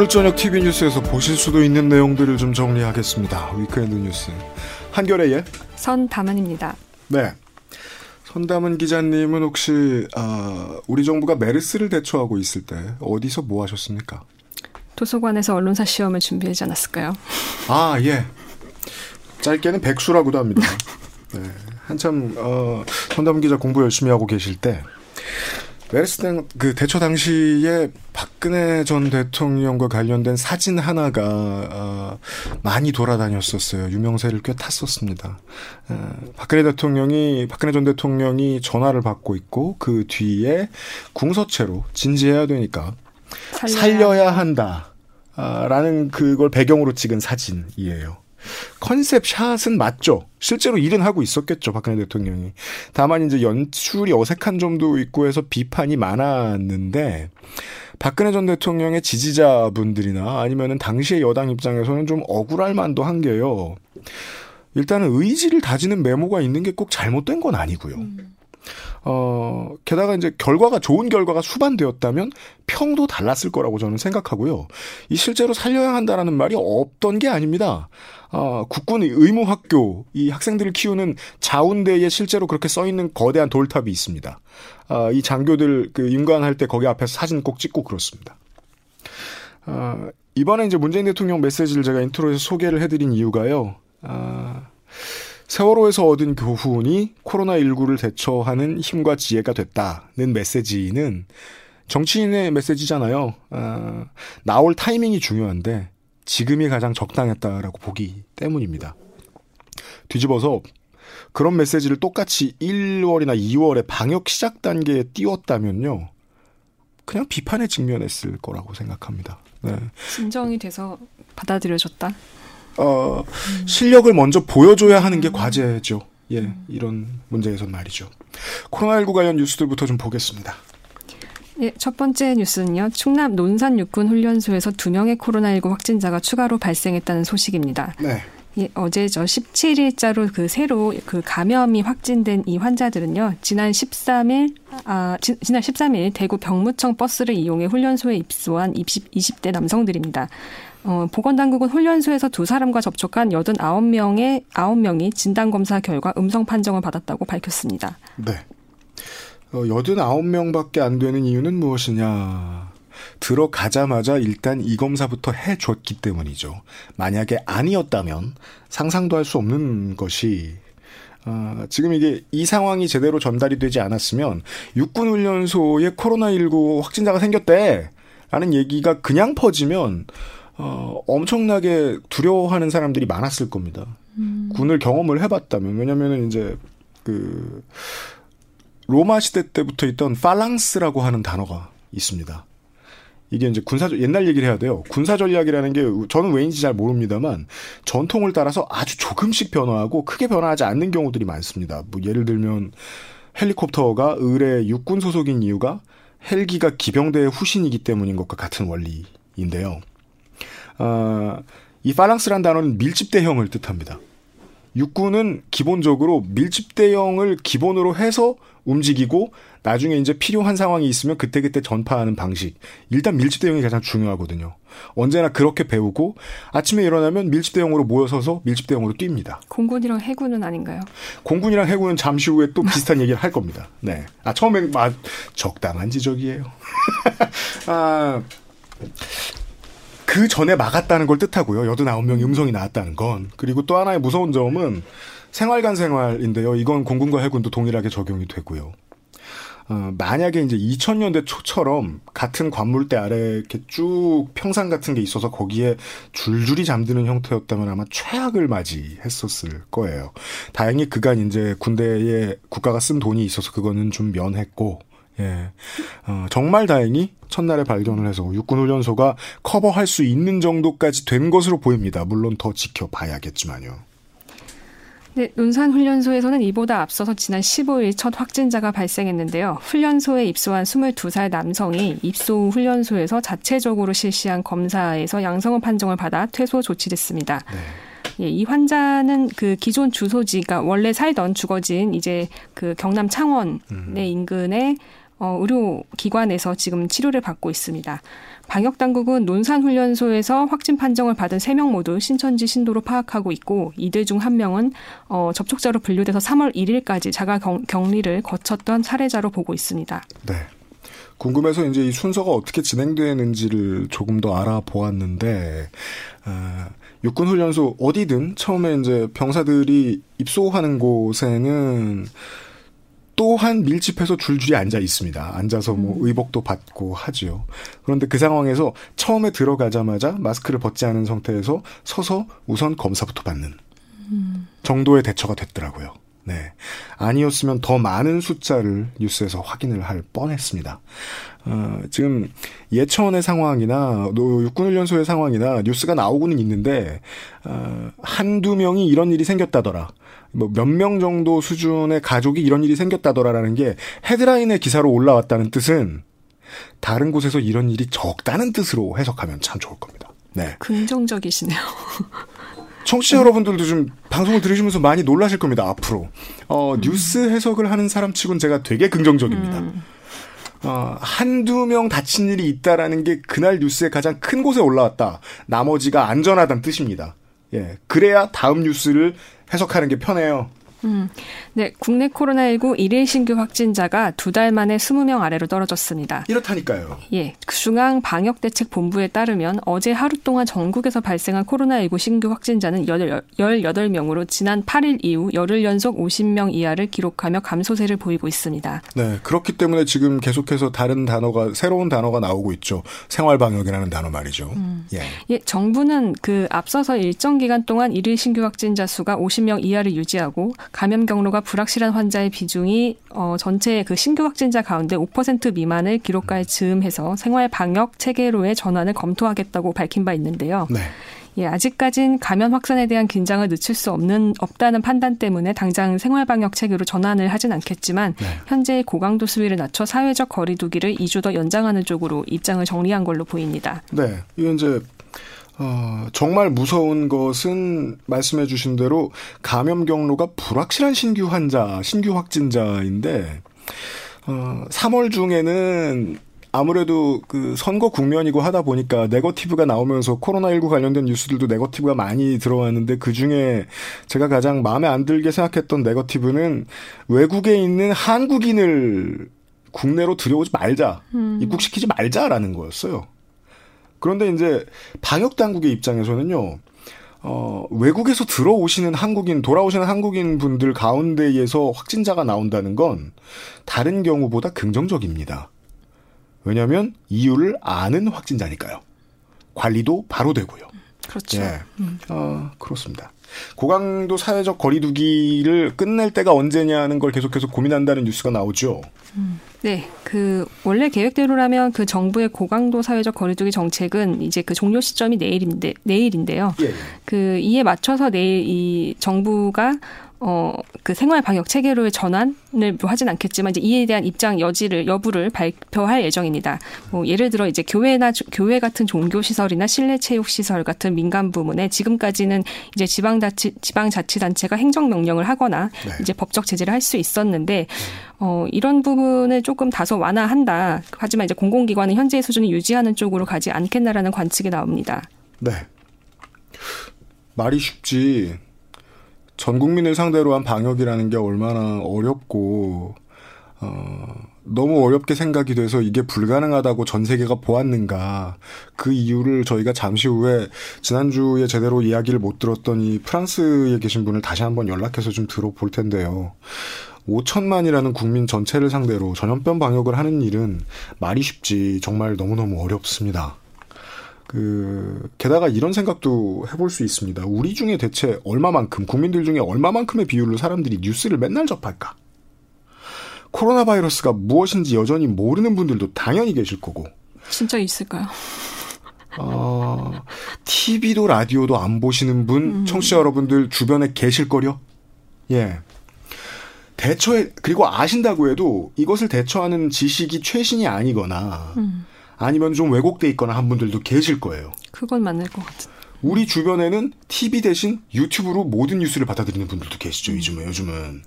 오늘 저녁 TV 뉴스에서 보실 수도 있는 내용들을 좀 정리하겠습니다. weekend 뉴스 한겨레의 선담은입니다. 네. 선담은 기자님은 혹시 어, 우리 정부가 메르스를 대처하고 있을 때 어디서 뭐 하셨습니까? 도서관에서 언론사 시험을 준비하지 않았을까요? 아 예. 짧게는 백수라고도 합니다. 네. 한참 어, 선담은 기자 공부 열심히 하고 계실 때 메르스 그 대처 당시에 박근혜 전 대통령과 관련된 사진 하나가 어, 많이 돌아다녔었어요. 유명세를 꽤 탔었습니다. 어, 박근혜 대통령이 박근혜 전 대통령이 전화를 받고 있고 그 뒤에 궁서체로 진지해야 되니까 살려야, 살려야 한다. 아, 라는 그걸 배경으로 찍은 사진이에요. 컨셉 샷은 맞죠. 실제로 일은 하고 있었겠죠. 박근혜 대통령이. 다만 이제 연출이 어색한 점도 있고 해서 비판이 많았는데 박근혜 전 대통령의 지지자분들이나 아니면은 당시의 여당 입장에서는 좀 억울할 만도 한 게요. 일단은 의지를 다지는 메모가 있는 게 꼭 잘못된 건 아니고요. 음. 어, 게다가 이제 결과가 좋은 결과가 수반되었다면 평도 달랐을 거라고 저는 생각하고요. 이 실제로 살려야 한다라는 말이 없던 게 아닙니다. 어, 국군 의무 학교 이 학생들을 키우는 자운대에 실제로 그렇게 써 있는 거대한 돌탑이 있습니다. 어, 이 장교들 그 임관할 때 거기 앞에서 사진 꼭 찍고 그렇습니다. 어, 이번에 이제 문재인 대통령 메시지를 제가 intro에서 소개를 해드린 이유가요. 아, 세월호에서 얻은 교훈이 코로나19를 대처하는 힘과 지혜가 됐다는 메시지는 정치인의 메시지잖아요. 아, 나올 타이밍이 중요한데 지금이 가장 적당했다라고 보기 때문입니다. 뒤집어서 그런 메시지를 똑같이 1월이나 2월에 방역 시작 단계에 띄웠다면요. 그냥 비판에 직면했을 거라고 생각합니다. 네. 진정이 돼서 받아들여졌다? 어, 음. 실력을 먼저 보여줘야 하는 게 과제죠. 예, 이런 문제에선 말이죠. 코로나19 관련 뉴스들부터 좀 보겠습니다. 예, 첫 번째 뉴스는요. 충남 논산 육군 훈련소에서 두 명의 코로나19 확진자가 추가로 발생했다는 소식입니다. 네. 예, 어제 저 17일자로 그 새로 그 감염이 확진된 이 환자들은요. 지난 13일 아 지, 난 13일 대구 병무청 버스를 이용해 훈련소에 입소한 20, 20대 남성들입니다. 어, 보건당국은 훈련소에서 두 사람과 접촉한 89명의 9명이 진단검사 결과 음성 판정을 받았다고 밝혔습니다. 네. 어, 89명밖에 안 되는 이유는 무엇이냐. 들어가자마자 일단 이 검사부터 해줬기 때문이죠. 만약에 아니었다면 상상도 할 수 없는 것이 어, 지금 이게 이 상황이 제대로 전달이 되지 않았으면 육군훈련소에 코로나19 확진자가 생겼대. 라는 얘기가 그냥 퍼지면 어, 엄청나게 두려워하는 사람들이 많았을 겁니다. 음. 군을 경험을 해봤다면 왜냐면은 이제 그 로마 시대 때부터 있던 팔랑스라고 하는 단어가 있습니다. 이게 이제 군사 옛날 얘기를 해야 돼요. 군사 전략이라는 게 저는 왜인지 잘 모릅니다만 전통을 따라서 아주 조금씩 변화하고 크게 변화하지 않는 경우들이 많습니다. 뭐 예를 들면 헬리콥터가 의뢰 육군 소속인 이유가 헬기가 기병대의 후신이기 때문인 것과 같은 원리인데요. 어, 이 팔랑스란 단어는 밀집 대형을 뜻합니다. 육군은 기본적으로 밀집 대형을 기본으로 해서 움직이고 나중에 이제 필요한 상황이 있으면 그때그때 전파하는 방식. 일단 밀집 대형이 가장 중요하거든요. 언제나 그렇게 배우고 아침에 일어나면 밀집 대형으로 모여서서 밀집 대형으로 뜁니다. 공군이랑 해군은 아닌가요? 공군이랑 해군은 잠시 후에 또 비슷한 얘기를 할 겁니다. 네. 아, 처음엔 아, 적당한 지적이에요. 아, 그 전에 막았다는 걸 뜻하고요. 89명이 음성이 나왔다는 건. 그리고 또 하나의 무서운 점은 생활간 생활인데요. 이건 공군과 해군도 동일하게 적용이 되고요. 어, 만약에 이제 2000년대 초처럼 같은 관물대 아래 이렇게 쭉 평상 같은 게 있어서 거기에 줄줄이 잠드는 형태였다면 아마 최악을 맞이했었을 거예요. 다행히 그간 이제 군대에 국가가 쓴 돈이 있어서 그거는 좀 면했고, 예. 어, 정말 다행히 첫날에 발견을 해서 육군훈련소가 커버할 수 있는 정도까지 된 것으로 보입니다. 물론 더 지켜봐야겠지만요. 네, 논산훈련소에서는 이보다 앞서서 지난 15일 첫 확진자가 발생했는데요. 훈련소에 입소한 22살 남성이 입소 후 훈련소에서 자체적으로 실시한 검사에서 양성을 판정을 받아 퇴소 조치됐습니다. 네. 예, 이 환자는 그 기존 주소지가 원래 살던 주거지인 이제 그 경남 창원의 음. 인근에 어, 의료기관에서 지금 치료를 받고 있습니다. 방역 당국은 논산훈련소에서 확진 판정을 받은 3명 모두 신천지 신도로 파악하고 있고 이들 중 한 명은 어, 접촉자로 분류돼서 3월 1일까지 자가 격리를 거쳤던 사례자로 보고 있습니다. 네. 궁금해서 이제 이 순서가 어떻게 진행되는지를 조금 더 알아보았는데 어, 육군 훈련소 어디든 처음에 이제 병사들이 입소하는 곳에는 또한 밀집해서 줄줄이 앉아 있습니다. 앉아서 뭐 음. 의복도 받고 하지요. 그런데 그 상황에서 처음에 들어가자마자 마스크를 벗지 않은 상태에서 서서 우선 검사부터 받는 음. 정도의 대처가 됐더라고요. 네. 아니었으면 더 많은 숫자를 뉴스에서 확인을 할 뻔했습니다. 어, 지금 예천의 상황이나 육군훈련소의 상황이나 뉴스가 나오고는 있는데 어, 한두 명이 이런 일이 생겼다더라. 뭐 몇 명 정도 수준의 가족이 이런 일이 생겼다더라라는 게 헤드라인의 기사로 올라왔다는 뜻은 다른 곳에서 이런 일이 적다는 뜻으로 해석하면 참 좋을 겁니다. 네. 긍정적이시네요. 청취자 여러분들도 좀 방송을 들으시면서 많이 놀라실 겁니다, 앞으로. 어, 음. 뉴스 해석을 하는 사람 치곤 제가 되게 긍정적입니다. 음. 어, 한두 명 다친 일이 있다라는 게 그날 뉴스에 가장 큰 곳에 올라왔다. 나머지가 안전하다는 뜻입니다. 예. 그래야 다음 뉴스를 해석하는 게 편해요. 음, 네, 국내 코로나19 일일 신규 확진자가 두 달 만에 20명 아래로 떨어졌습니다. 이렇다니까요. 예, 중앙 방역대책본부에 따르면 어제 하루 동안 전국에서 발생한 코로나19 신규 확진자는 18명으로 지난 8일 이후 열흘 연속 50명 이하를 기록하며 감소세를 보이고 있습니다. 네, 그렇기 때문에 지금 계속해서 다른 단어가 새로운 단어가 나오고 있죠. 생활 방역이라는 단어 말이죠. 음. 예. 예, 정부는 그 앞서서 일정 기간 동안 일일 신규 확진자 수가 50명 이하를 유지하고 감염 경로가 불확실한 환자의 비중이 어, 전체 그 신규 확진자 가운데 5% 미만을 기록할 즈음해서 생활 방역 체계로의 전환을 검토하겠다고 밝힌 바 있는데요. 네. 예, 아직까진 감염 확산에 대한 긴장을 늦출 수 없는 없다는 판단 때문에 당장 생활 방역 체계로 전환을 하진 않겠지만 네. 현재 고강도 수위를 낮춰 사회적 거리두기를 2주 더 연장하는 쪽으로 입장을 정리한 걸로 보입니다. 네. 이건 이제 어, 정말 무서운 것은 말씀해 주신 대로 감염 경로가 불확실한 신규 환자, 신규 확진자인데, 어, 3월 중에는 아무래도 그 선거 국면이고 하다 보니까 네거티브가 나오면서 코로나19 관련된 뉴스들도 네거티브가 많이 들어왔는데 그 중에 제가 가장 마음에 안 들게 생각했던 네거티브는 외국에 있는 한국인을 국내로 들여오지 말자, 음. 입국시키지 말자라는 거였어요. 그런데 이제 방역 당국의 입장에서는요. 어, 외국에서 들어오시는 한국인, 돌아오시는 한국인 분들 가운데에서 확진자가 나온다는 건 다른 경우보다 긍정적입니다. 왜냐하면 이유를 아는 확진자니까요. 관리도 바로 되고요. 그렇죠. 예. 음. 어, 그렇습니다. 고강도 사회적 거리두기를 끝낼 때가 언제냐는 걸 계속해서 고민한다는 뉴스가 나오죠. 음. 네, 그 원래 계획대로라면 그 정부의 고강도 사회적 거리두기 정책은 이제 그 종료 시점이 내일인데 내일인데요. 예. 그 이에 맞춰서 내일 이 정부가 어, 그 생활 방역 체계로의 전환을 뭐 하진 않겠지만 이제 이에 대한 입장 여지를 여부를 발표할 예정입니다. 뭐 예를 들어 이제 교회나 교회 같은 종교 시설이나 실내 체육 시설 같은 민간 부문에 지금까지는 이제 지방 자치 지방 자치 단체가 행정 명령을 하거나 네. 이제 법적 제재를 할 수 있었는데 어, 이런 부분을 조금 다소 완화한다. 하지만 이제 공공기관은 현재의 수준을 유지하는 쪽으로 가지 않겠나라는 관측이 나옵니다. 네. 말이 쉽지 전 국민을 상대로 한 방역이라는 게 얼마나 어렵고 어, 너무 어렵게 생각이 돼서 이게 불가능하다고 전 세계가 보았는가. 그 이유를 저희가 잠시 후에 지난주에 제대로 이야기를 못 들었던 이 프랑스에 계신 분을 다시 한번 연락해서 좀 들어볼 텐데요. 5천만이라는 국민 전체를 상대로 전염병 방역을 하는 일은 말이 쉽지 정말 너무너무 어렵습니다. 그 게다가 이런 생각도 해볼 수 있습니다. 우리 중에 대체 얼마만큼 국민들 중에 얼마만큼의 비율로 사람들이 뉴스를 맨날 접할까? 코로나 바이러스가 무엇인지 여전히 모르는 분들도 당연히 계실 거고. 진짜 있을까요? 어, TV도 라디오도 안 보시는 분, 음. 청취자 여러분들 주변에 계실 거려? 예. 대처에, 그리고 아신다고 해도 이것을 대처하는 지식이 최신이 아니거나, 음. 아니면 좀 왜곡돼 있거나 한 분들도 계실 거예요. 그건 맞는 것 같은. 우리 주변에는 TV 대신 유튜브로 모든 뉴스를 받아들이는 분들도 계시죠. 요즘은 요즘은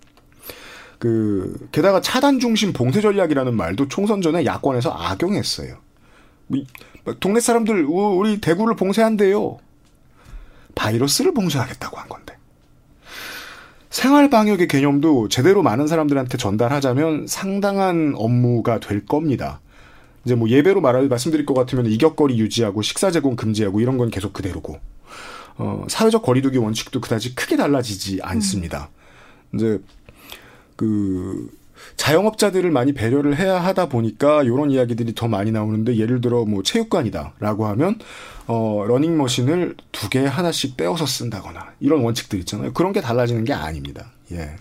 그 게다가 차단 중심 봉쇄 전략이라는 말도 총선 전에 야권에서 악용했어요. 뭐, 동네 사람들 우리 대구를 봉쇄한대요. 바이러스를 봉쇄하겠다고 한 건데. 생활 방역의 개념도 제대로 많은 사람들한테 전달하자면 상당한 업무가 될 겁니다. 이제 뭐 예배로 말할 말씀드릴 것 같으면 이격거리 유지하고 식사 제공 금지하고 이런 건 계속 그대로고 어, 사회적 거리두기 원칙도 그다지 크게 달라지지 않습니다. 음. 이제 그 자영업자들을 많이 배려를 해야 하다 보니까 이런 이야기들이 더 많이 나오는데 예를 들어 뭐 체육관이다라고 하면 어 러닝머신을 두 개 하나씩 떼어서 쓴다거나 이런 원칙들 있잖아요. 그런 게 달라지는 게 아닙니다. 예.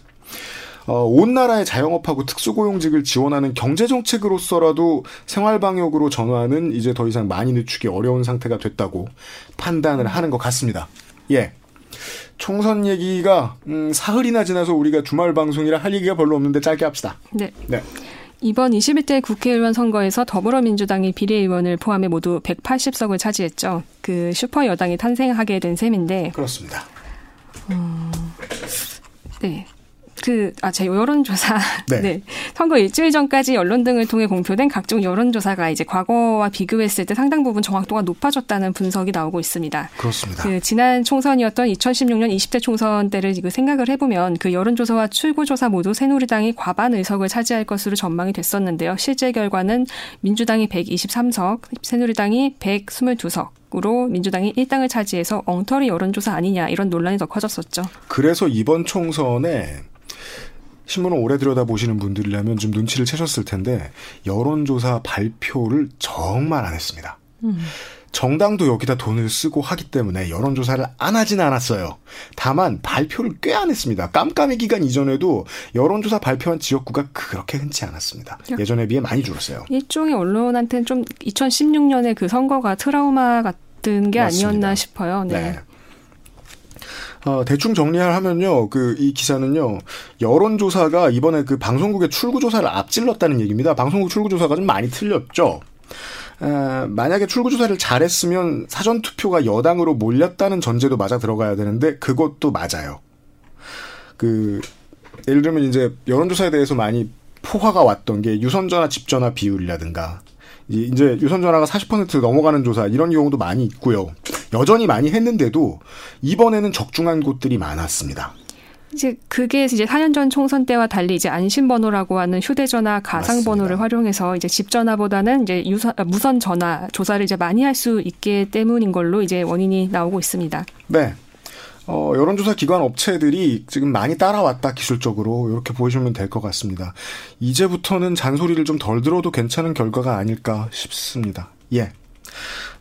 어, 온 나라의 자영업하고 특수고용직을 지원하는 경제 정책으로서라도 생활 방역으로 전환은 이제 더 이상 많이 늦추기 어려운 상태가 됐다고 판단을 하는 것 같습니다. 예. 총선 얘기가 음, 사흘이나 지나서 우리가 주말 방송이라 할 얘기가 별로 없는데 짧게 합시다. 네. 네. 이번 21대 국회의원 선거에서 더불어민주당이 비례의원을 포함해 모두 180석을 차지했죠. 그 슈퍼 여당이 탄생하게 된 셈인데. 그렇습니다. 음, 네. 그, 아, 제 여론조사. 네. 네. 선거 일주일 전까지 언론 등을 통해 공표된 각종 여론조사가 이제 과거와 비교했을 때 상당 부분 정확도가 높아졌다는 분석이 나오고 있습니다. 그렇습니다. 그 지난 총선이었던 2016년 20대 총선 때를 그 생각을 해보면 그 여론조사와 출구조사 모두 새누리당이 과반 의석을 차지할 것으로 전망이 됐었는데요. 실제 결과는 민주당이 123석, 새누리당이 122석, 으로 민주당이 1당을 차지해서 엉터리 여론조사 아니냐 이런 논란이 더 커졌었죠. 그래서 이번 총선에 신문을 오래 들여다보시는 분들이라면 좀 눈치를 채셨을 텐데 여론조사 발표를 정말 안 했습니다. 음. 정당도 여기다 돈을 쓰고 하기 때문에 여론조사를 안 하지는 않았어요. 다만 발표를 꽤 안 했습니다. 깜깜이 기간 이전에도 여론조사 발표한 지역구가 그렇게 흔치 않았습니다. 예전에 비해 많이 줄었어요. 일종의 언론한테는 좀 2016년에 그 선거가 트라우마 같은 게 맞습니다. 아니었나 싶어요. 네. 네. 어, 대충 정리하면요, 그, 이 기사는요, 여론조사가 이번에 그 방송국의 출구조사를 앞질렀다는 얘기입니다. 방송국 출구조사가 좀 많이 틀렸죠. 에, 만약에 출구조사를 잘했으면 사전투표가 여당으로 몰렸다는 전제도 맞아 들어가야 되는데, 그것도 맞아요. 그, 예를 들면 이제 여론조사에 대해서 많이 포화가 왔던 게 유선전화 집전화 비율이라든가, 이제 유선전화가 40% 넘어가는 조사 이런 경우도 많이 있고요. 여전히 많이 했는데도 이번에는 적중한 곳들이 많았습니다. 이제 그게 이제 4년 전 총선 때와 달리 이제 안심번호라고 하는 휴대전화 가상번호를 활용해서 이제 집전화보다는 이제 유선, 아, 무선 전화 조사를 이제 많이 할 수 있기 때문인 걸로 이제 원인이 나오고 있습니다. 네. 어, 여론조사 기관 업체들이 지금 많이 따라왔다 기술적으로 이렇게 보시면 될 것 같습니다. 이제부터는 잔소리를 좀 덜 들어도 괜찮은 결과가 아닐까 싶습니다. 예.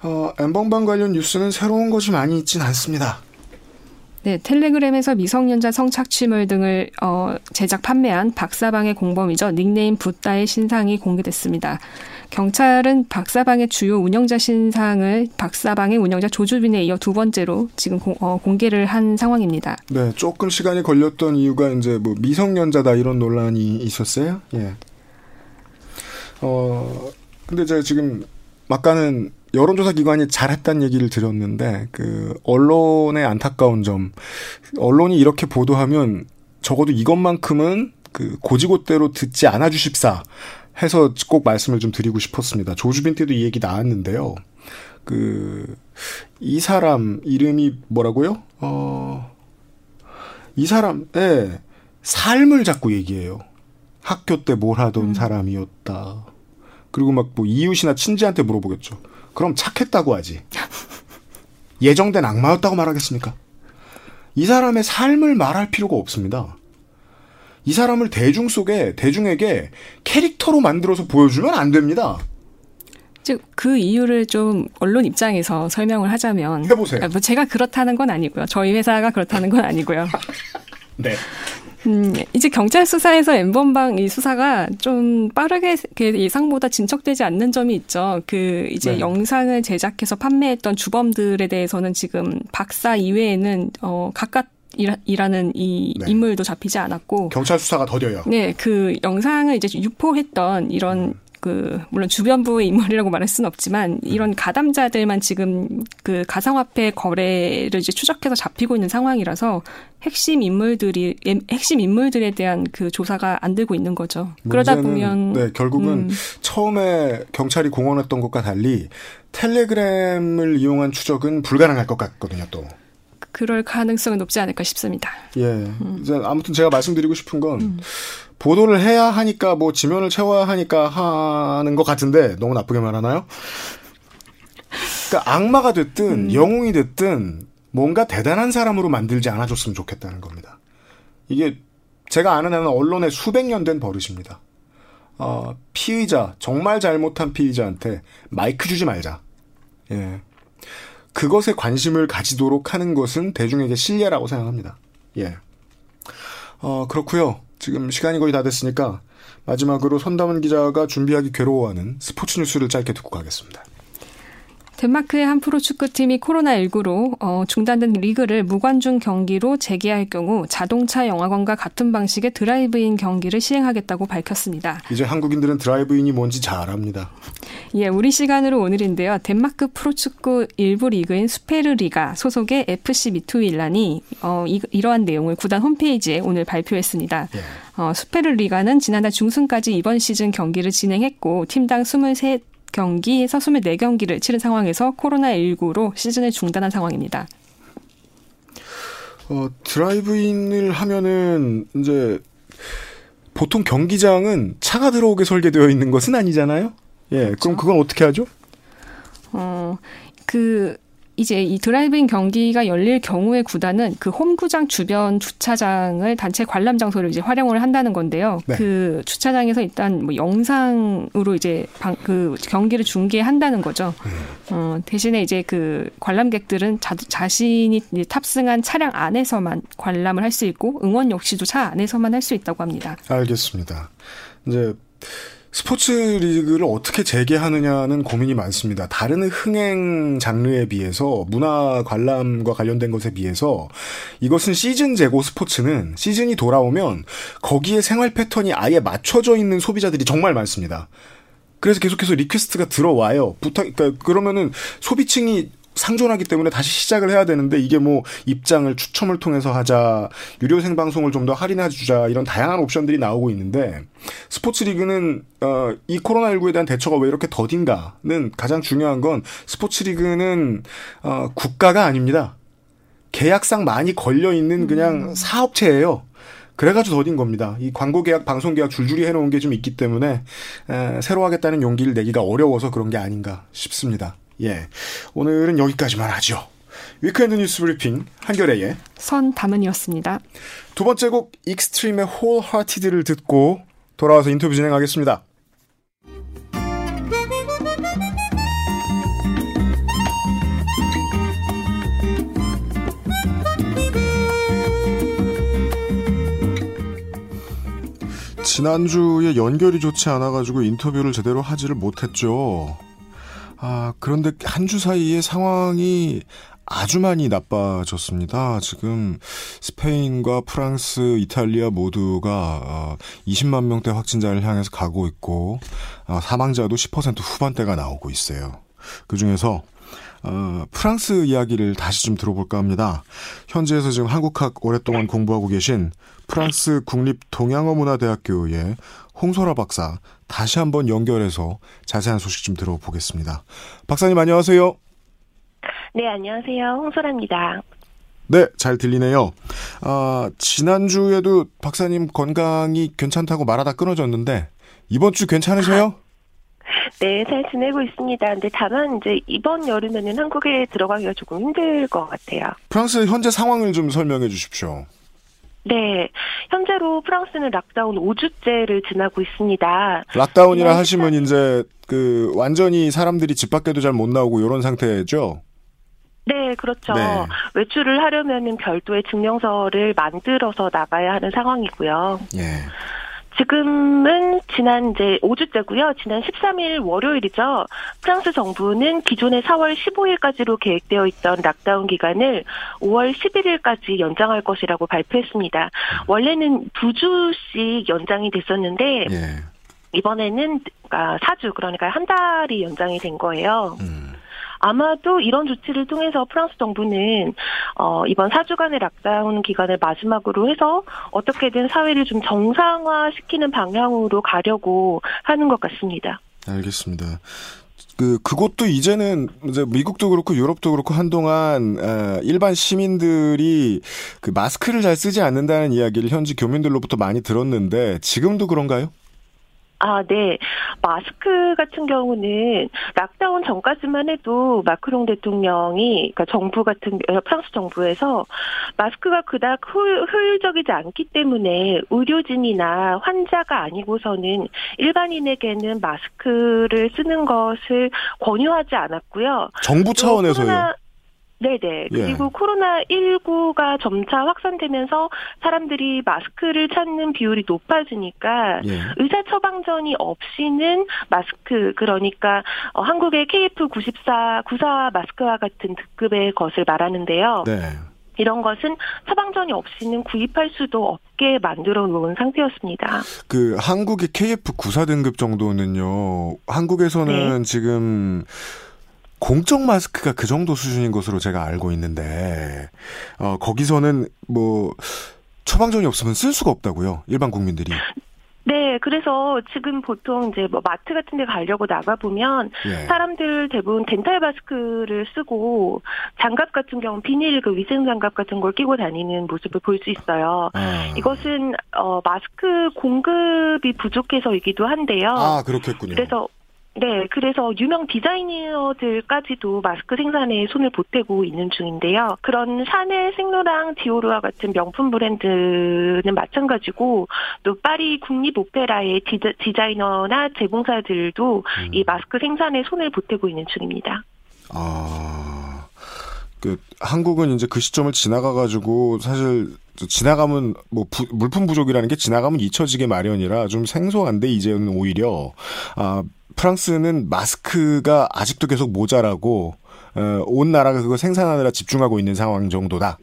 어, 엠번방 관련 뉴스는 새로운 것이 많이 있진 않습니다. 네, 텔레그램에서 미성년자 성착취물 등을 어, 제작 판매한 박사방의 공범이죠. 닉네임 붓다의 신상이 공개됐습니다. 경찰은 박사방의 주요 운영자 신상을 박사방의 운영자 조주빈에 이어 두 번째로 지금 공, 어, 공개를 한 상황입니다. 네, 조금 시간이 걸렸던 이유가 이제 뭐 미성년자다 이런 논란이 있었어요. 예. 어, 근데 제가 지금 막간은 여론조사 기관이 잘했다는 얘기를 드렸는데 그 언론의 안타까운 점 언론이 이렇게 보도하면 적어도 이것만큼은 그 고지고대로 듣지 않아 주십사 해서 꼭 말씀을 좀 드리고 싶었습니다. 조주빈 때도 이 얘기 나왔는데요. 그, 이 사람 이름이 뭐라고요? 어, 이 사람의 삶을 자꾸 얘기해요. 학교 때 뭘 하던 음. 사람이었다. 그리고 막 뭐 이웃이나 친지한테 물어보겠죠. 그럼 착했다고 하지. 예정된 악마였다고 말하겠습니까? 이 사람의 삶을 말할 필요가 없습니다. 이 사람을 대중 속에 대중에게 캐릭터로 만들어서 보여주면 안 됩니다. 즉 그 이유를 좀 언론 입장에서 설명을 하자면 해보세요. 아, 뭐 제가 그렇다는 건 아니고요. 저희 회사가 그렇다는 건 아니고요. 네. 음, 이제 경찰 수사에서 엠번방 이 수사가 좀 빠르게 예상보다 진척되지 않는 점이 있죠. 그 이제 네. 영상을 제작해서 판매했던 주범들에 대해서는 지금 박사 이외에는 어 각각 이라는 이 네. 인물도 잡히지 않았고 경찰 수사가 더뎌요. 네, 그 영상을 이제 유포했던 이런 음. 그 물론 주변부의 인물이라고 말할 수는 없지만 이런 가담자들만 지금 그 가상화폐 거래를 이제 추적해서 잡히고 있는 상황이라서 핵심 인물들이 핵심 인물들에 대한 그 조사가 안 되고 있는 거죠. 그러다 보면 네 결국은 음. 처음에 경찰이 공언했던 것과 달리 텔레그램을 이용한 추적은 불가능할 것 같거든요. 또 그럴 가능성은 높지 않을까 싶습니다. 예. 음. 이제 아무튼 제가 말씀드리고 싶은 건 음. 보도를 해야 하니까 뭐 지면을 채워야 하니까 하는 것 같은데 너무 나쁘게 말하나요? 그러니까 악마가 됐든 음. 영웅이 됐든 뭔가 대단한 사람으로 만들지 않아줬으면 좋겠다는 겁니다. 이게 제가 아는 한은 언론의 수백 년 된 버릇입니다. 어, 피의자, 정말 잘못한 피의자한테 마이크 주지 말자. 예. 그것에 관심을 가지도록 하는 것은 대중에게 신뢰라고 생각합니다. 예. 어, 그렇고요 지금 시간이 거의 다 됐으니까 마지막으로 손담은 기자가 준비하기 괴로워하는 스포츠 뉴스를 짧게 듣고 가겠습니다. 덴마크의 한 프로 축구팀이 코로나19로 어, 중단된 리그를 무관중 경기로 재개할 경우 자동차 영화관과 같은 방식의 드라이브인 경기를 시행하겠다고 밝혔습니다. 이제 한국인들은 드라이브인이 뭔지 잘 압니다. 예, 우리 시간으로 오늘인데요. 덴마크 프로축구 일부 리그인 스페르리가 소속의 FC 미투일란이 어, 이, 이러한 내용을 구단 홈페이지에 오늘 발표했습니다. 예. 어, 스페르리가는 지난달 중순까지 이번 시즌 경기를 진행했고 팀당 23 경기에서 24경기를 치른 상황에서 코로나19로 시즌을 중단한 상황입니다. 어, 드라이브인을 하면은 이제 보통 경기장은 차가 들어오게 설계되어 있는 것은 아니잖아요. 예, 그렇죠. 그럼 그건 어떻게 하죠? 어, 그 이제 이 드라이브인 경기가 열릴 경우에 구단은 그 홈구장 주변 주차장을 단체 관람 장소를 이제 활용을 한다는 건데요. 네. 그 주차장에서 일단 뭐 영상으로 이제 방, 그 경기를 중계한다는 거죠. 음. 어, 대신에 이제 그 관람객들은 자, 자신이 탑승한 차량 안에서만 관람을 할 수 있고 응원 역시도 차 안에서만 할 수 있다고 합니다. 알겠습니다. 이제 스포츠 리그를 어떻게 재개하느냐는 고민이 많습니다. 다른 흥행 장르에 비해서 문화 관람과 관련된 것에 비해서 이것은 시즌제고 스포츠는 시즌이 돌아오면 거기에 생활 패턴이 아예 맞춰져 있는 소비자들이 정말 많습니다. 그래서 계속해서 request가 들어와요. 부탁, 그러니까 그러면은 소비층이 상존하기 때문에 다시 시작을 해야 되는데 이게 뭐 입장을 추첨을 통해서 하자, 유료 생방송을 좀 더 할인해 주자 이런 다양한 옵션들이 나오고 있는데 스포츠 리그는 어, 이 코로나 19에 대한 대처가 왜 이렇게 더딘가는 가장 중요한 건 스포츠 리그는 어, 국가가 아닙니다. 계약상 많이 걸려 있는 그냥 음. 사업체예요. 그래가지고 더딘 겁니다. 이 광고 계약, 방송 계약 줄줄이 해놓은 게 좀 있기 때문에 에, 새로 하겠다는 용기를 내기가 어려워서 그런 게 아닌가 싶습니다. 예. 오늘은 여기까지만 하죠. weekend 뉴스 브리핑 한겨레의 선담은이었습니다. 두 번째 곡 Extreme의 Hole Hearted를 듣고 돌아와서 인터뷰 진행하겠습니다. 지난주에 연결이 좋지 않아가지고 인터뷰를 제대로 하지를 못했죠. 아, 그런데 한 주 사이에 상황이 아주 많이 나빠졌습니다. 지금 스페인과 프랑스, 이탈리아 모두가 20만 어, 명대 확진자를 향해서 가고 있고 어, 사망자도 10% 후반대가 나오고 있어요. 그 중에서 어, 프랑스 이야기를 다시 좀 들어볼까 합니다. 현지에서 지금 한국학 오랫동안 공부하고 계신 프랑스 국립 동양어문화대학교의 홍소라 박사 다시 한번 연결해서 자세한 소식 좀 들어보겠습니다. 박사님 안녕하세요. 네, 안녕하세요. 홍소라입니다. 네, 잘 들리네요. 아, 지난주에도 박사님 건강이 괜찮다고 말하다 끊어졌는데 이번 주 괜찮으세요? 네, 잘 지내고 있습니다. 근데 다만 이제 이번 여름에는 한국에 들어가기가 조금 힘들 것 같아요. 프랑스 현재 상황을 좀 설명해 주십시오. 네. 현재로 프랑스는 lockdown 5주째를 지나고 있습니다. lockdown이라 하시면 이제 그 완전히 사람들이 집 밖에도 잘 못 나오고 이런 상태죠? 네, 그렇죠. 네. 외출을 하려면은 별도의 증명서를 만들어서 나가야 하는 상황이고요. 예. 지금은 지난 이제 5주째고요. 지난 13일 월요일이죠. 프랑스 정부는 기존의 4월 15일까지로 계획되어 있던 lockdown 기간을 5월 11일까지 연장할 것이라고 발표했습니다. 원래는 두 주씩 연장이 됐었는데 예. 이번에는 그러니까 4주 그러니까 한 달이 연장이 된 거예요. 음. 아마도 이런 조치를 통해서 프랑스 정부는 어, 이번 4주간의 락다운 기간을 마지막으로 해서 어떻게든 사회를 좀 정상화시키는 방향으로 가려고 하는 것 같습니다. 알겠습니다. 그 그것도 이제는 이제 미국도 그렇고 유럽도 그렇고 한동안 어, 일반 시민들이 그 마스크를 잘 쓰지 않는다는 이야기를 현지 교민들로부터 많이 들었는데 지금도 그런가요? 아, 네. 마스크 같은 경우는 락다운 전까지만 해도 마크롱 대통령이 그러니까 정부 같은 어, 프랑스 정부에서 마스크가 그닥 효율적이지 않기 때문에 의료진이나 환자가 아니고서는 일반인에게는 마스크를 쓰는 것을 권유하지 않았고요. 정부 차원에서요. 네네. 예. 그리고 예. 코로나19가 점차 확산되면서 사람들이 마스크를 찾는 비율이 높아지니까 예. 의사 처방전이 없이는 마스크, 그러니까 어, 한국의 KF94, 94 마스크와 같은 등급의 것을 말하는데요. 네. 이런 것은 처방전이 없이는 구입할 수도 없게 만들어 놓은 상태였습니다. 그 한국의 KF94 등급 정도는요. 한국에서는 네. 지금 공적 마스크가 그 정도 수준인 것으로 제가 알고 있는데 어 거기서는 뭐 처방전이 없으면 쓸 수가 없다고요. 일반 국민들이. 네, 그래서 지금 보통 이제 뭐 마트 같은 데 가려고 나가 보면 예. 사람들 대부분 덴탈 마스크를 쓰고 장갑 같은 경우 비닐 그 위생 장갑 같은 걸 끼고 다니는 모습을 볼 수 있어요. 아. 이것은 어 마스크 공급이 부족해서이기도 한데요. 아, 그렇겠군요. 그래서 네, 그래서 유명 디자이너들까지도 마스크 생산에 손을 보태고 있는 중인데요. 그런 샤넬, 생로랑, 디오르와 같은 명품 브랜드는 마찬가지고 또 파리 국립 오페라의 디자, 이너나 제공사들도 음. 이 마스크 생산에 손을 보태고 있는 중입니다. 아, 그 한국은 이제 그 시점을 지나가가지고 사실 지나가면 뭐 부, 물품 부족이라는 게 지나가면 잊혀지게 마련이라 좀 생소한데 이제는 오히려 아 프랑스는 마스크가 아직도 계속 모자라고 어, 온 나라가 그거 생산하느라 집중하고 있는 상황 정도다.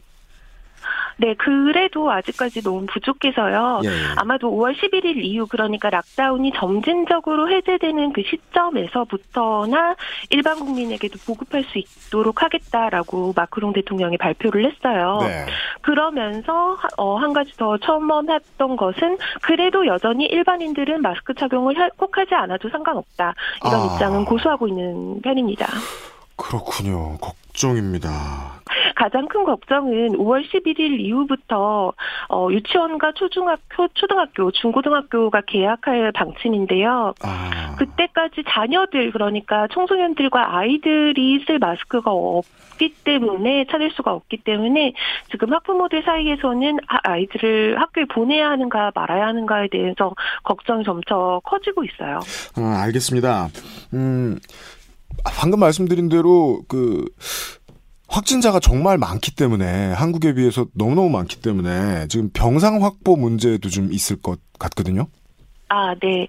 네, 그래도 아직까지 너무 부족해서요. 예, 예. 아마도 5월 11일 이후 그러니까 락다운이 점진적으로 해제되는 그 시점에서부터나 일반 국민에게도 보급할 수 있도록 하겠다라고 마크롱 대통령이 발표를 했어요. 네. 그러면서 어, 한 가지 더 첨언했던 것은 그래도 여전히 일반인들은 마스크 착용을 꼭 하지 않아도 상관없다. 이런 아. 입장은 고수하고 있는 편입니다. 그렇군요. 걱정입니다. 가장 큰 걱정은 5월 11일 이후부터 어, 유치원과 초중학교, 초등학교, 중고등학교가 개학할 방침인데요. 아. 그때까지 자녀들 그러니까 청소년들과 아이들이 쓸 마스크가 없기 때문에 찾을 수가 없기 때문에 지금 학부모들 사이에서는 아, 아이들을 학교에 보내야 하는가 말아야 하는가에 대해서 걱정이 점차 커지고 있어요. 아, 알겠습니다. 음. 방금 말씀드린 대로 그 확진자가 정말 많기 때문에 한국에 비해서 너무너무 많기 때문에 지금 병상 확보 문제도 좀 있을 것 같거든요. 아, 네.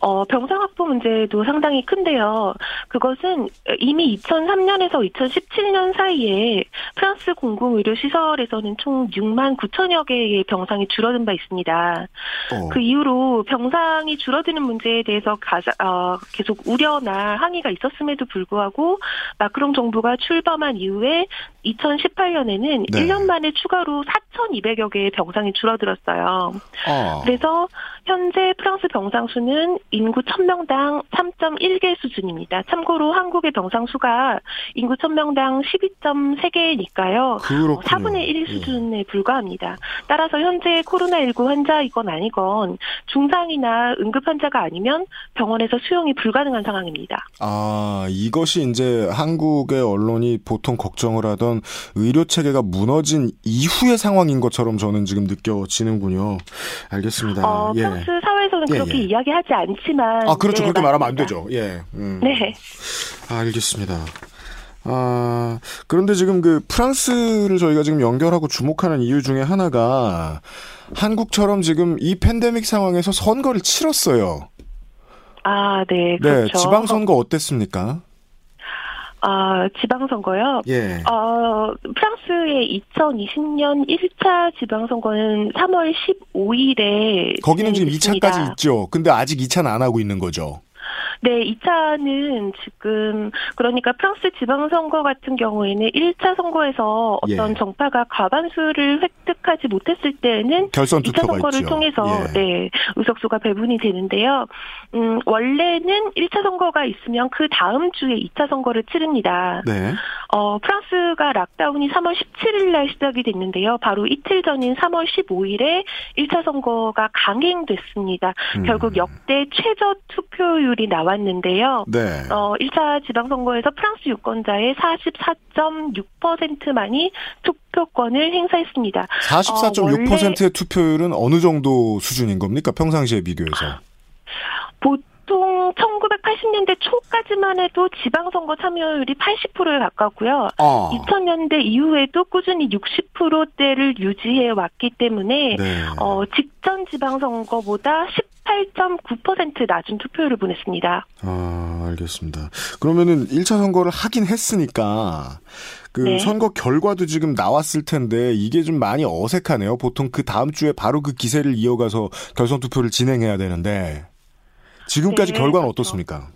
어, 병상 확보 문제도 상당히 큰데요. 그것은 이미 2003년에서 2017년 사이에 프랑스 공공의료시설에서는 총 6만 9천여 개의 병상이 줄어든 바 있습니다. 어. 그 이후로 병상이 줄어드는 문제에 대해서 가자, 어, 계속 우려나 항의가 있었음에도 불구하고 마크롱 정부가 출범한 이후에 2018년에는 네. 1년 만에 추가로 4,200여 개의 병상이 줄어들었어요. 어. 그래서 현재 프랑스 병상 수는 인구 1000명당 3.1개 수준입니다. 참고로 한국의 병상 수가 인구 1000명당 12.3개니까요. 그렇군요. 4분의 1 수준에 예. 불과합니다. 따라서 현재 코로나19 환자이건 아니건 중상이나 응급 환자가 아니면 병원에서 수용이 불가능한 상황입니다. 아, 이것이 이제 한국의 언론이 보통 걱정을 하던 의료 체계가 무너진 이후의 상황인 것처럼 저는 지금 느껴지는군요. 알겠습니다. 어, 예. 사회에서는 예, 그렇게 예. 이야기하지 않지만. 아, 그렇죠. 네, 그렇게 맞습니다. 말하면 안 되죠. 예. 음. 네. 아, 알겠습니다. 아, 그런데 지금 그 프랑스를 저희가 지금 연결하고 주목하는 이유 중에 하나가 한국처럼 지금 이 팬데믹 상황에서 선거를 치렀어요. 아, 네. 네 그렇죠. 네, 지방선거 어땠습니까? 아, 지방선거요? 예. 어, 프랑스의 2020년 1차 지방선거는 3월 15일에. 거기는 지금 2차까지 있죠. 근데 아직 2차는 안 하고 있는 거죠. 네, 2차는 지금 그러니까 프랑스 지방선거 같은 경우에는 1차 선거에서 어떤 예. 정파가 과반수를 획득하지 못했을 때는 결선 2차 선거를 있죠. 통해서 예. 네, 의석수가 배분이 되는데요. 음, 원래는 1차 선거가 있으면 그 다음 주에 2차 선거를 치릅니다. 네. 어, 프랑스가 락다운이 3월 17일 날 시작이 됐는데요. 바로 이틀 전인 3월 15일에 1차 선거가 강행됐습니다. 음. 결국 역대 최저 투표율이 나왔 나왔는데요. 네. 어, 1차 지방선거에서 프랑스 유권자의 44.6%만이 투표권을 행사했습니다. 44.6%의 어, 투표율은 어느 정도 수준인 겁니까? 평상시에 비교해서. 보통 1980년대 초까지만 해도 지방선거 참여율이 80%에 가깝고요. 어. 2000년대 이후에도 꾸준히 60%대를 유지해 왔기 때문에 네. 어, 직전 지방선거보다 18.9% 낮은 투표율을 보냈습니다. 아, 알겠습니다. 그러면은 1차 선거를 하긴 했으니까 그 네. 선거 결과도 지금 나왔을 텐데 이게 좀 많이 어색하네요. 보통 그 다음 주에 바로 그 기세를 이어가서 결선 투표를 진행해야 되는데 지금까지 네, 결과는 그렇죠. 어떻습니까?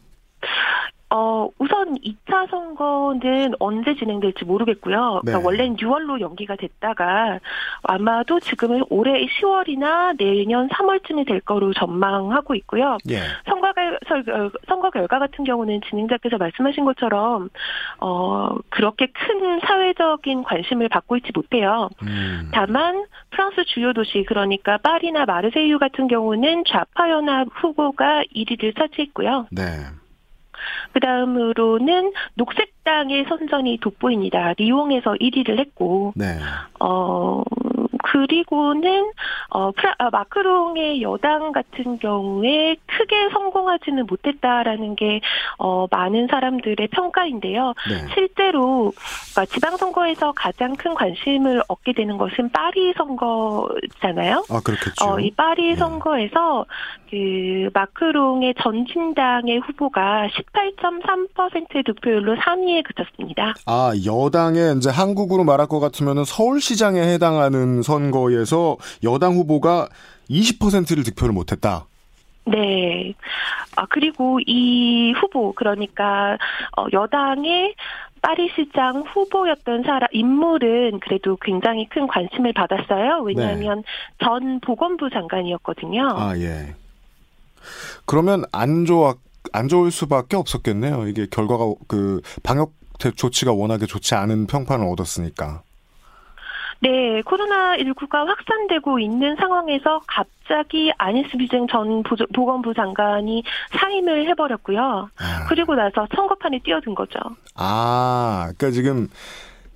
어, 우선 2차 선거는 언제 진행될지 모르겠고요. 그러니까 네. 원래는 6월로 연기가 됐다가 아마도 지금은 올해 10월이나 내년 3월쯤이 될 거로 전망하고 있고요. 예. 선거, 선거 결과 같은 경우는 진행자께서 말씀하신 것처럼 어, 그렇게 큰 사회적인 관심을 받고 있지 못해요. 음. 다만 프랑스 주요 도시 그러니까 파리나 마르세유 같은 경우는 좌파 연합 후보가 1위를 차지했고요. 네. 그 다음으로는 녹색당의 선전이 돋보입니다. 리옹에서 1위를 했고, 네. 어, 그리고는 어 프라, 아, 마크롱의 여당 같은 경우에 크게 성공하지는 못했다라는 게 어 많은 사람들의 평가인데요. 네. 실제로 그러니까 지방 선거에서 가장 큰 관심을 얻게 되는 것은 파리 선거잖아요. 아 그렇겠죠. 어, 이 파리 네. 선거에서 그 마크롱의 전진당의 후보가 18.3%의 득표율로 3위에 그쳤습니다. 아 여당의 이제 한국으로 말할 것 같으면은 서울시장에 해당하는 선거에서 여당 후보가 20%를 득표를 못했다. 네. 아, 그리고 이 후보, 그러니까, 어, 여당의 파리시장 후보였던 사람, 인물은 그래도 굉장히 큰 관심을 받았어요. 왜냐하면 네. 전 보건부 장관이었거든요. 아, 예. 그러면 안 좋아, 안 좋을 수밖에 없었겠네요. 이게 결과가, 그, 방역 조치가 워낙에 좋지 않은 평판을 얻었으니까. 네, 코로나19가 확산되고 있는 상황에서 갑자기 아니스 비쟁 전 보건부 장관이 사임을 해버렸고요. 아. 그리고 나서 선거판에 뛰어든 거죠. 아, 그러니까 지금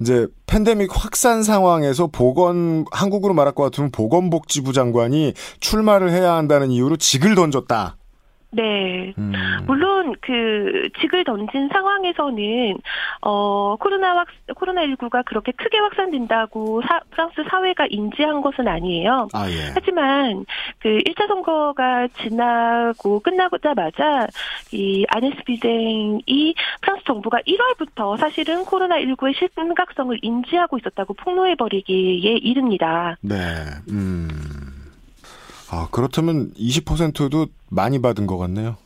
이제 팬데믹 확산 상황에서 보건 한국으로 말할 것 같으면 보건복지부 장관이 출마를 해야 한다는 이유로 직을 던졌다. 네. 음. 물론 그 직을 던진 상황에서는 어 코로나 확 코로나 19가 그렇게 크게 확산된다고 사, 프랑스 사회가 인지한 것은 아니에요. 아, 예. 하지만 그 1차 선거가 지나고 끝나고자마자 이 아네스 비쟁이 프랑스 정부가 1월부터 사실은 코로나 19의 심각성을 인지하고 있었다고 폭로해 버리기에 이릅니다. 네. 음. 아, 그렇다면 20%도 많이 받은 것 같네요.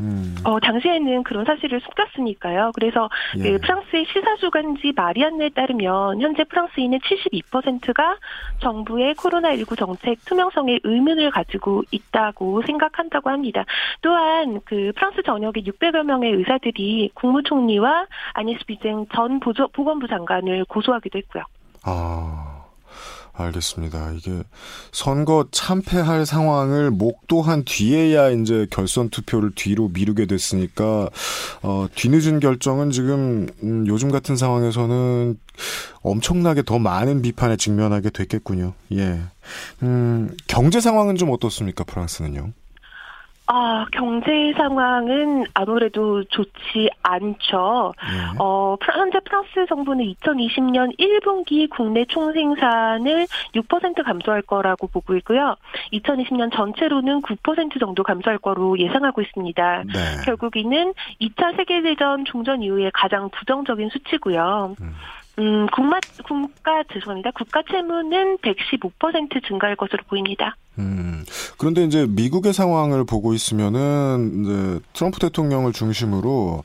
음. 어, 당시에는 그런 사실을 숨겼으니까요. 그래서 예. 그 프랑스의 시사주간지 마리안네에 따르면 현재 프랑스인의 72%가 정부의 코로나19 정책 투명성에 의문을 가지고 있다고 생각한다고 합니다. 또한 그 프랑스 전역의 600여 명의 의사들이 국무총리와 아니스 비쟁 전 보건부 장관을 고소하기도 했고요. 아. 알겠습니다. 이게 선거 참패할 상황을 목도한 뒤에야 이제 결선 투표를 뒤로 미루게 됐으니까 어 뒤늦은 결정은 지금 음, 요즘 같은 상황에서는 엄청나게 더 많은 비판에 직면하게 됐겠군요. 예. 음, 경제 상황은 좀 어떻습니까? 프랑스는요? 아, 경제 상황은 아무래도 좋지 않죠. 네. 어, 현재 프랑스 정부는 2020년 1분기 국내 총생산을 6% 감소할 거라고 보고 있고요. 2020년 전체로는 9% 정도 감소할 거로 예상하고 있습니다. 네. 결국 이는 2차 세계대전 종전 이후에 가장 부정적인 수치고요. 음. 음, 국가, 국가, 죄송합니다. 국가 채무는 115% 증가할 것으로 보입니다. 음, 그런데 이제 미국의 상황을 보고 있으면은, 이제 트럼프 대통령을 중심으로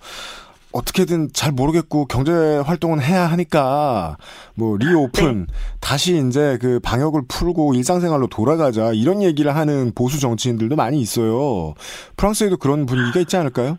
어떻게든 잘 모르겠고 경제 활동은 해야 하니까 뭐 리오픈 네. 다시 이제 그 방역을 풀고 일상생활로 돌아가자 이런 얘기를 하는 보수 정치인들도 많이 있어요. 프랑스에도 그런 분위기가 있지 않을까요?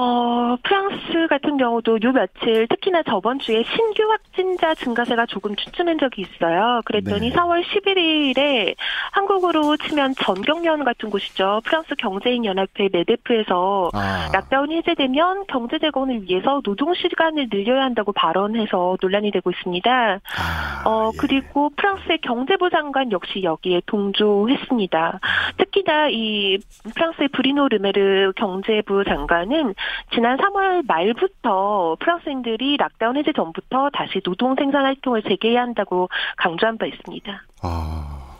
어, 프랑스 같은 경우도 요 며칠 특히나 저번 주에 신규 확진자 증가세가 조금 주춤한 적이 있어요. 그랬더니 네. 4월 11일에 한국으로 치면 전경련 같은 곳이죠. 프랑스 경제인 연합회 메데프에서 아. 락다운이 해제되면 경제 재건을 위해서 노동 시간을 늘려야 한다고 발언해서 논란이 되고 있습니다. 아, 어, 예. 그리고 프랑스의 경제부 장관 역시 여기에 동조했습니다. 특히나 이 프랑스의 브리노 르메르 경제부 장관은 지난 3월 말부터 프랑스인들이 락다운 해제 전부터 다시 노동 생산 활동을 재개해야 한다고 강조한 바 있습니다. 아,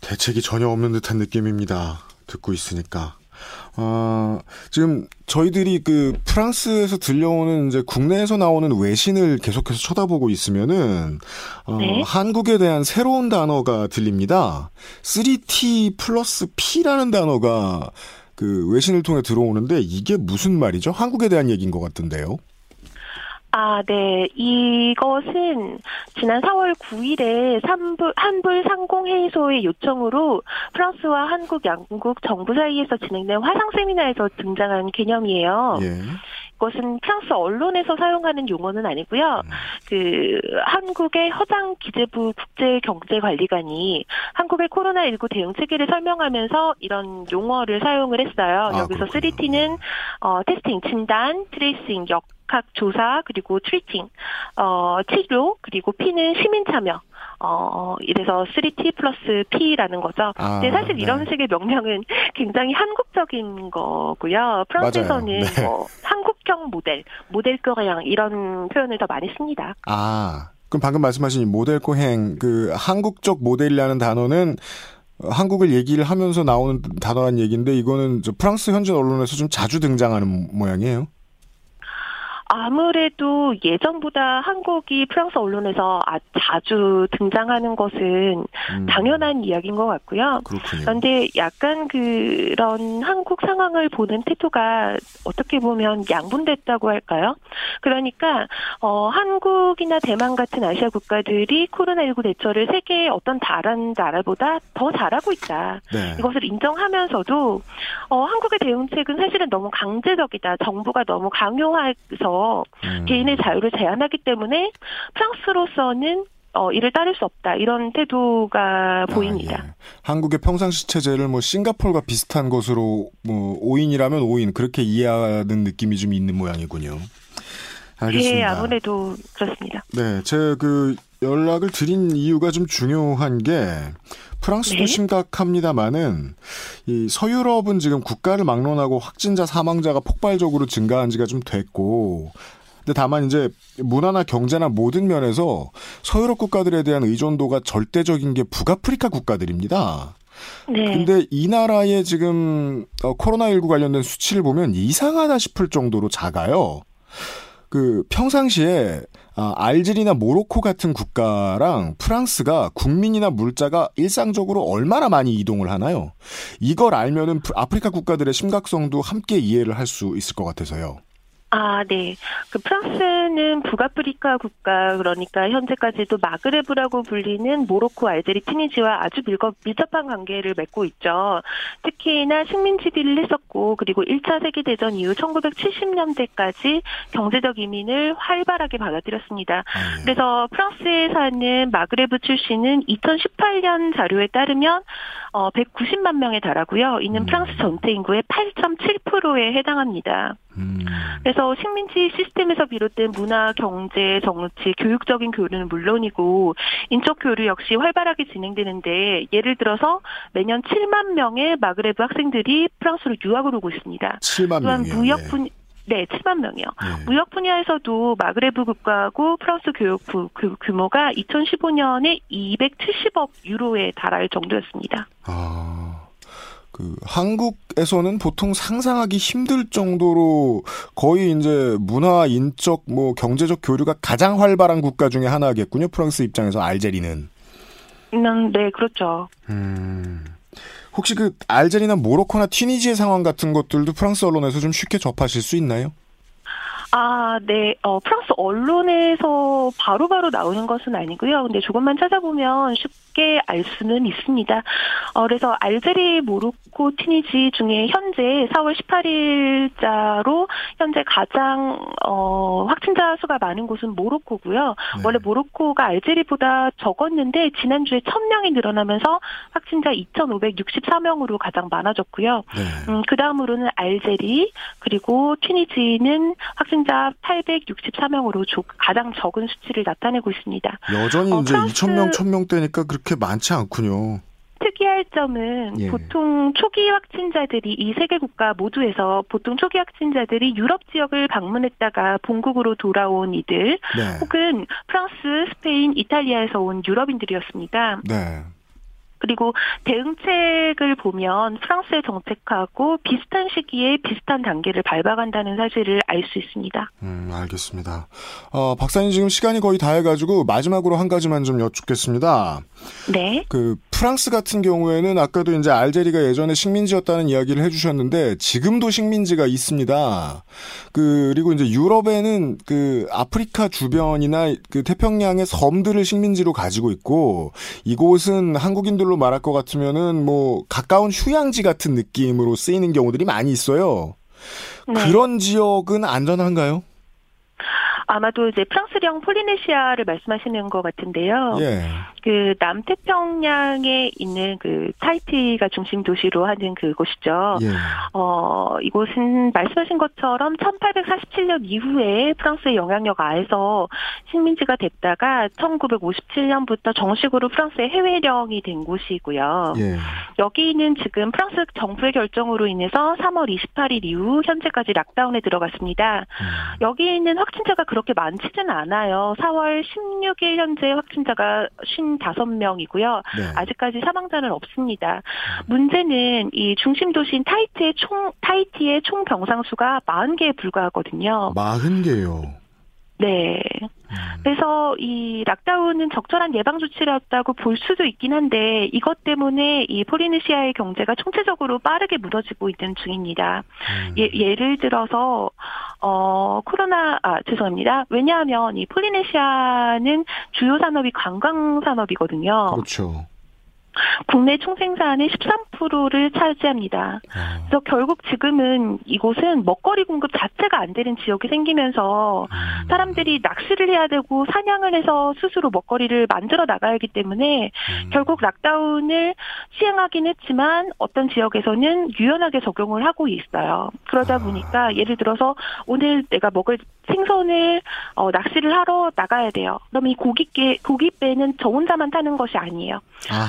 대책이 전혀 없는 듯한 느낌입니다. 듣고 있으니까. 어, 지금 저희들이 그 프랑스에서 들려오는 이제 국내에서 나오는 외신을 계속해서 쳐다보고 있으면은 어, 네? 한국에 대한 새로운 단어가 들립니다. 3T 플러스 P라는 단어가 그 외신을 통해 들어오는데 이게 무슨 말이죠? 한국에 대한 얘기인 것 같은데요. 아, 네. 이것은 지난 4월 9일에 한불, 한불 상공회의소의 요청으로 프랑스와 한국, 양국 정부 사이에서 진행된 화상 세미나에서 등장한 개념이에요. 예. 이것은 프랑스 언론에서 사용하는 용어는 아니고요. 음. 그 한국의 허장 기재부 국제경제관리관이 한국의 코로나19 대응 체계를 설명하면서 이런 용어를 사용을 했어요. 아, 여기서 그렇군요. 3T는 어, testing, 진단, tracing, 역학 조사 그리고 treating, 어, 치료 그리고 P는 시민 참여. 어, 이래서 3T 플러스 P라는 거죠. 아, 근데 사실 네. 이런 식의 명명은 굉장히 한국적인 거고요. 프랑스에서는 네. 뭐 한국형 모델, modèle coréen 이런 표현을 더 많이 씁니다. 아, 그럼 방금 말씀하신 모델 거행 그 한국적 모델이라는 단어는 한국을 얘기를 하면서 나오는 단어란 얘기인데 이거는 프랑스 현지 언론에서 좀 자주 등장하는 모양이에요. 아무래도 예전보다 한국이 프랑스 언론에서 아, 자주 등장하는 것은 음. 당연한 이야기인 것 같고요. 그렇군요. 그런데 약간 그런 한국 상황을 보는 태도가 어떻게 보면 양분됐다고 할까요? 그러니까 어, 한국이나 대만 같은 아시아 국가들이 코로나19 대처를 세계의 어떤 다른 나라보다 더 잘하고 있다. 네. 이것을 인정하면서도 어, 한국의 대응책은 사실은 너무 강제적이다. 정부가 너무 강요해서 음. 개인의 자유를 제한하기 때문에 프랑스로서는 어, 이를 따를 수 없다. 이런 태도가 아, 보입니다. 예. 한국의 평상시 체제를 뭐 싱가폴과 비슷한 것으로 뭐 5인이라면 5인 그렇게 이해하는 느낌이 좀 있는 모양이군요. 알겠습니다. 예, 아무래도 그렇습니다. 네, 제그 연락을 드린 이유가 좀 중요한 게 프랑스도 네? 심각합니다만은 이 서유럽은 지금 국가를 막론하고 확진자 사망자가 폭발적으로 증가한 지가 좀 됐고 근데 다만 이제 문화나 경제나 모든 면에서 서유럽 국가들에 대한 의존도가 절대적인 게 북아프리카 국가들입니다. 네. 근데 이 나라의 지금 어, 코로나19 관련된 수치를 보면 이상하다 싶을 정도로 작아요. 그 평상시에 아, 알제리나 모로코 같은 국가랑 프랑스가 국민이나 물자가 일상적으로 얼마나 많이 이동을 하나요? 이걸 알면은 아프리카 국가들의 심각성도 함께 이해를 할 수 있을 것 같아서요. 아, 네. 그 프랑스는 북아프리카 국가 그러니까 현재까지도 마그레브라고 불리는 모로코, 알제리, 튀니지와 아주 밀접, 밀접한 관계를 맺고 있죠. 특히나 식민 지기를 했었고 그리고 1차 세계 대전 이후 1970년대까지 경제적 이민을 활발하게 받아들였습니다. 아, 네. 그래서 프랑스에 사는 마그레브 출신은 2018년 자료에 따르면 어 190만 명에 달하고요. 이는 음. 프랑스 전체 인구의 8.7%에 해당합니다. 음. 그래서 식민지 시스템에서 비롯된 문화, 경제, 정치, 교육적인 교류는 물론이고 인적 교류 역시 활발하게 진행되는데 예를 들어서 매년 7만 명의 마그레브 학생들이 프랑스로 유학을 오고 있습니다. 7만 또한. 무역 분 네, 7만 명이요. 네. 무역 분야에서도 마그레브 국가하고 프랑스 교육부 그 규모가 2015년에 270억 유로에 달할 정도였습니다. 아. 그 한국에서는 보통 상상하기 힘들 정도로 거의 이제 문화, 인적, 뭐 경제적 교류가 가장 활발한 국가 중에 하나겠군요. 프랑스 입장에서 알제리는. 음, 네, 그렇죠. 음. 혹시 그 알제리나 모로코나 튀니지의 상황 같은 것들도 프랑스 언론에서 좀 쉽게 접하실 수 있나요? 아, 네. 어, 프랑스 언론에서 바로바로 바로 나오는 것은 아니고요. 근데 조금만 찾아보면 쉽게 알 수는 있습니다. 어, 그래서 알제리, 모로코, 튀니지 중에 현재 4월 18일자로 현재 가장 어, 확진자 수가 많은 곳은 모로코고요. 네. 원래 모로코가 알제리보다 적었는데 지난주에 1000명이 늘어나면서 확진자 2,564명으로 가장 많아졌고요. 네. 음, 그 다음으로는 알제리, 그리고 튀니지는 확진 확진자 864명으로 가장 적은 수치를 나타내고 있습니다. 여전히 어, 이제 2,000명, 1,000명대니까 그렇게 많지 않군요. 특이할 점은 예. 보통 초기 확진자들이 이세개 국가 모두에서 보통 초기 확진자들이 유럽 지역을 방문했다가 본국으로 돌아온 이들 네. 혹은 프랑스, 스페인, 이탈리아에서 온 유럽인들이었습니다. 네. 그리고 대응책을 보면 프랑스의 정책하고 비슷한 시기에 비슷한 단계를 밟아간다는 사실을 알 수 있습니다. 음, 알겠습니다. 어, 박사님 지금 시간이 거의 다 해가지고 마지막으로 한 가지만 좀 여쭙겠습니다. 네. 그 프랑스 같은 경우에는 아까도 이제 알제리가 예전에 식민지였다는 이야기를 해주셨는데 지금도 식민지가 있습니다. 그리고 이제 유럽에는 그 아프리카 주변이나 그 태평양의 섬들을 식민지로 가지고 있고 이곳은 한국인들로 말로 말할 것 같으면은 뭐 가까운 휴양지 같은 느낌으로 쓰이는 경우들이 많이 있어요. 네. 그런 지역은 안전한가요? 아마도 이제 프랑스령 폴리네시아를 말씀하시는 것 같은데요. 예. 그 남태평양에 있는 그 타이티가 중심 도시로 하는 그곳이죠. 예. 어, 이곳은 말씀하신 것처럼 1847년 이후에 프랑스의 영향력 아래서 식민지가 됐다가 1957년부터 정식으로 프랑스의 해외령이 된 곳이고요. 예. 여기는 지금 프랑스 정부의 결정으로 인해서 3월 28일 이후 현재까지 락다운에 들어갔습니다. 음. 여기 있는 확진자가 그렇게 많지는 않아요. 4월 16일 현재 확진자가 55명이고요. 네. 아직까지 사망자는 없습니다. 문제는 이 중심 도시인 타이트의 총 타이티의 총 병상 수가 40개에 불과하거든요. 40개요. 네. 음. 그래서 이 락다운은 적절한 예방 조치였다고 볼 수도 있긴 한데 이것 때문에 이 포리네시아의 경제가 총체적으로 빠르게 무너지고 있는 중입니다. 음. 예, 예를 들어서 어 코로나 아 죄송합니다. 왜냐하면 이 폴리네시아는 주요 산업이 관광 산업이거든요. 그렇죠. 국내 총생산의 13%를 차지합니다. 아. 그래서 결국 지금은 이곳은 먹거리 공급 자체가 안 되는 지역이 생기면서 음. 사람들이 낚시를 해야 되고 사냥을 해서 스스로 먹거리를 만들어 나가야 하기 때문에 음. 결국 락다운을 시행하긴 했지만 어떤 지역에서는 유연하게 적용을 하고 있어요. 그러다 아. 보니까 예를 들어서 오늘 내가 먹을 생선을 어, 낚시를 하러 나가야 돼요. 그럼 이 고깃게 고깃배는 저 혼자만 타는 것이 아니에요.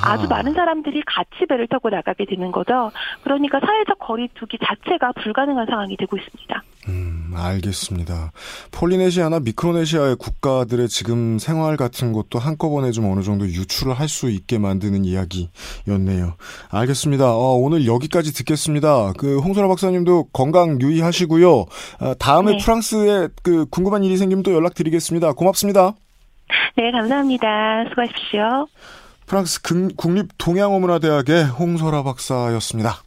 아주 많은 사람들이 같이 배를 타고 나가게 되는 거죠. 그러니까 사회적 거리두기 자체가 불가능한 상황이 되고 있습니다. 음, 알겠습니다. 폴리네시아나 미크로네시아의 국가들의 지금 생활 같은 것도 한꺼번에 좀 어느 정도 유출을 할 수 있게 만드는 이야기였네요. 알겠습니다. 어, 오늘 여기까지 듣겠습니다. 그 홍소라 박사님도 건강 유의하시고요. 어, 다음에 네. 프랑스에 그 궁금한 일이 생기면 또 연락드리겠습니다. 고맙습니다. 네, 감사합니다. 수고하십시오. 프랑스 국립동양어문화대학의 홍소라 박사였습니다.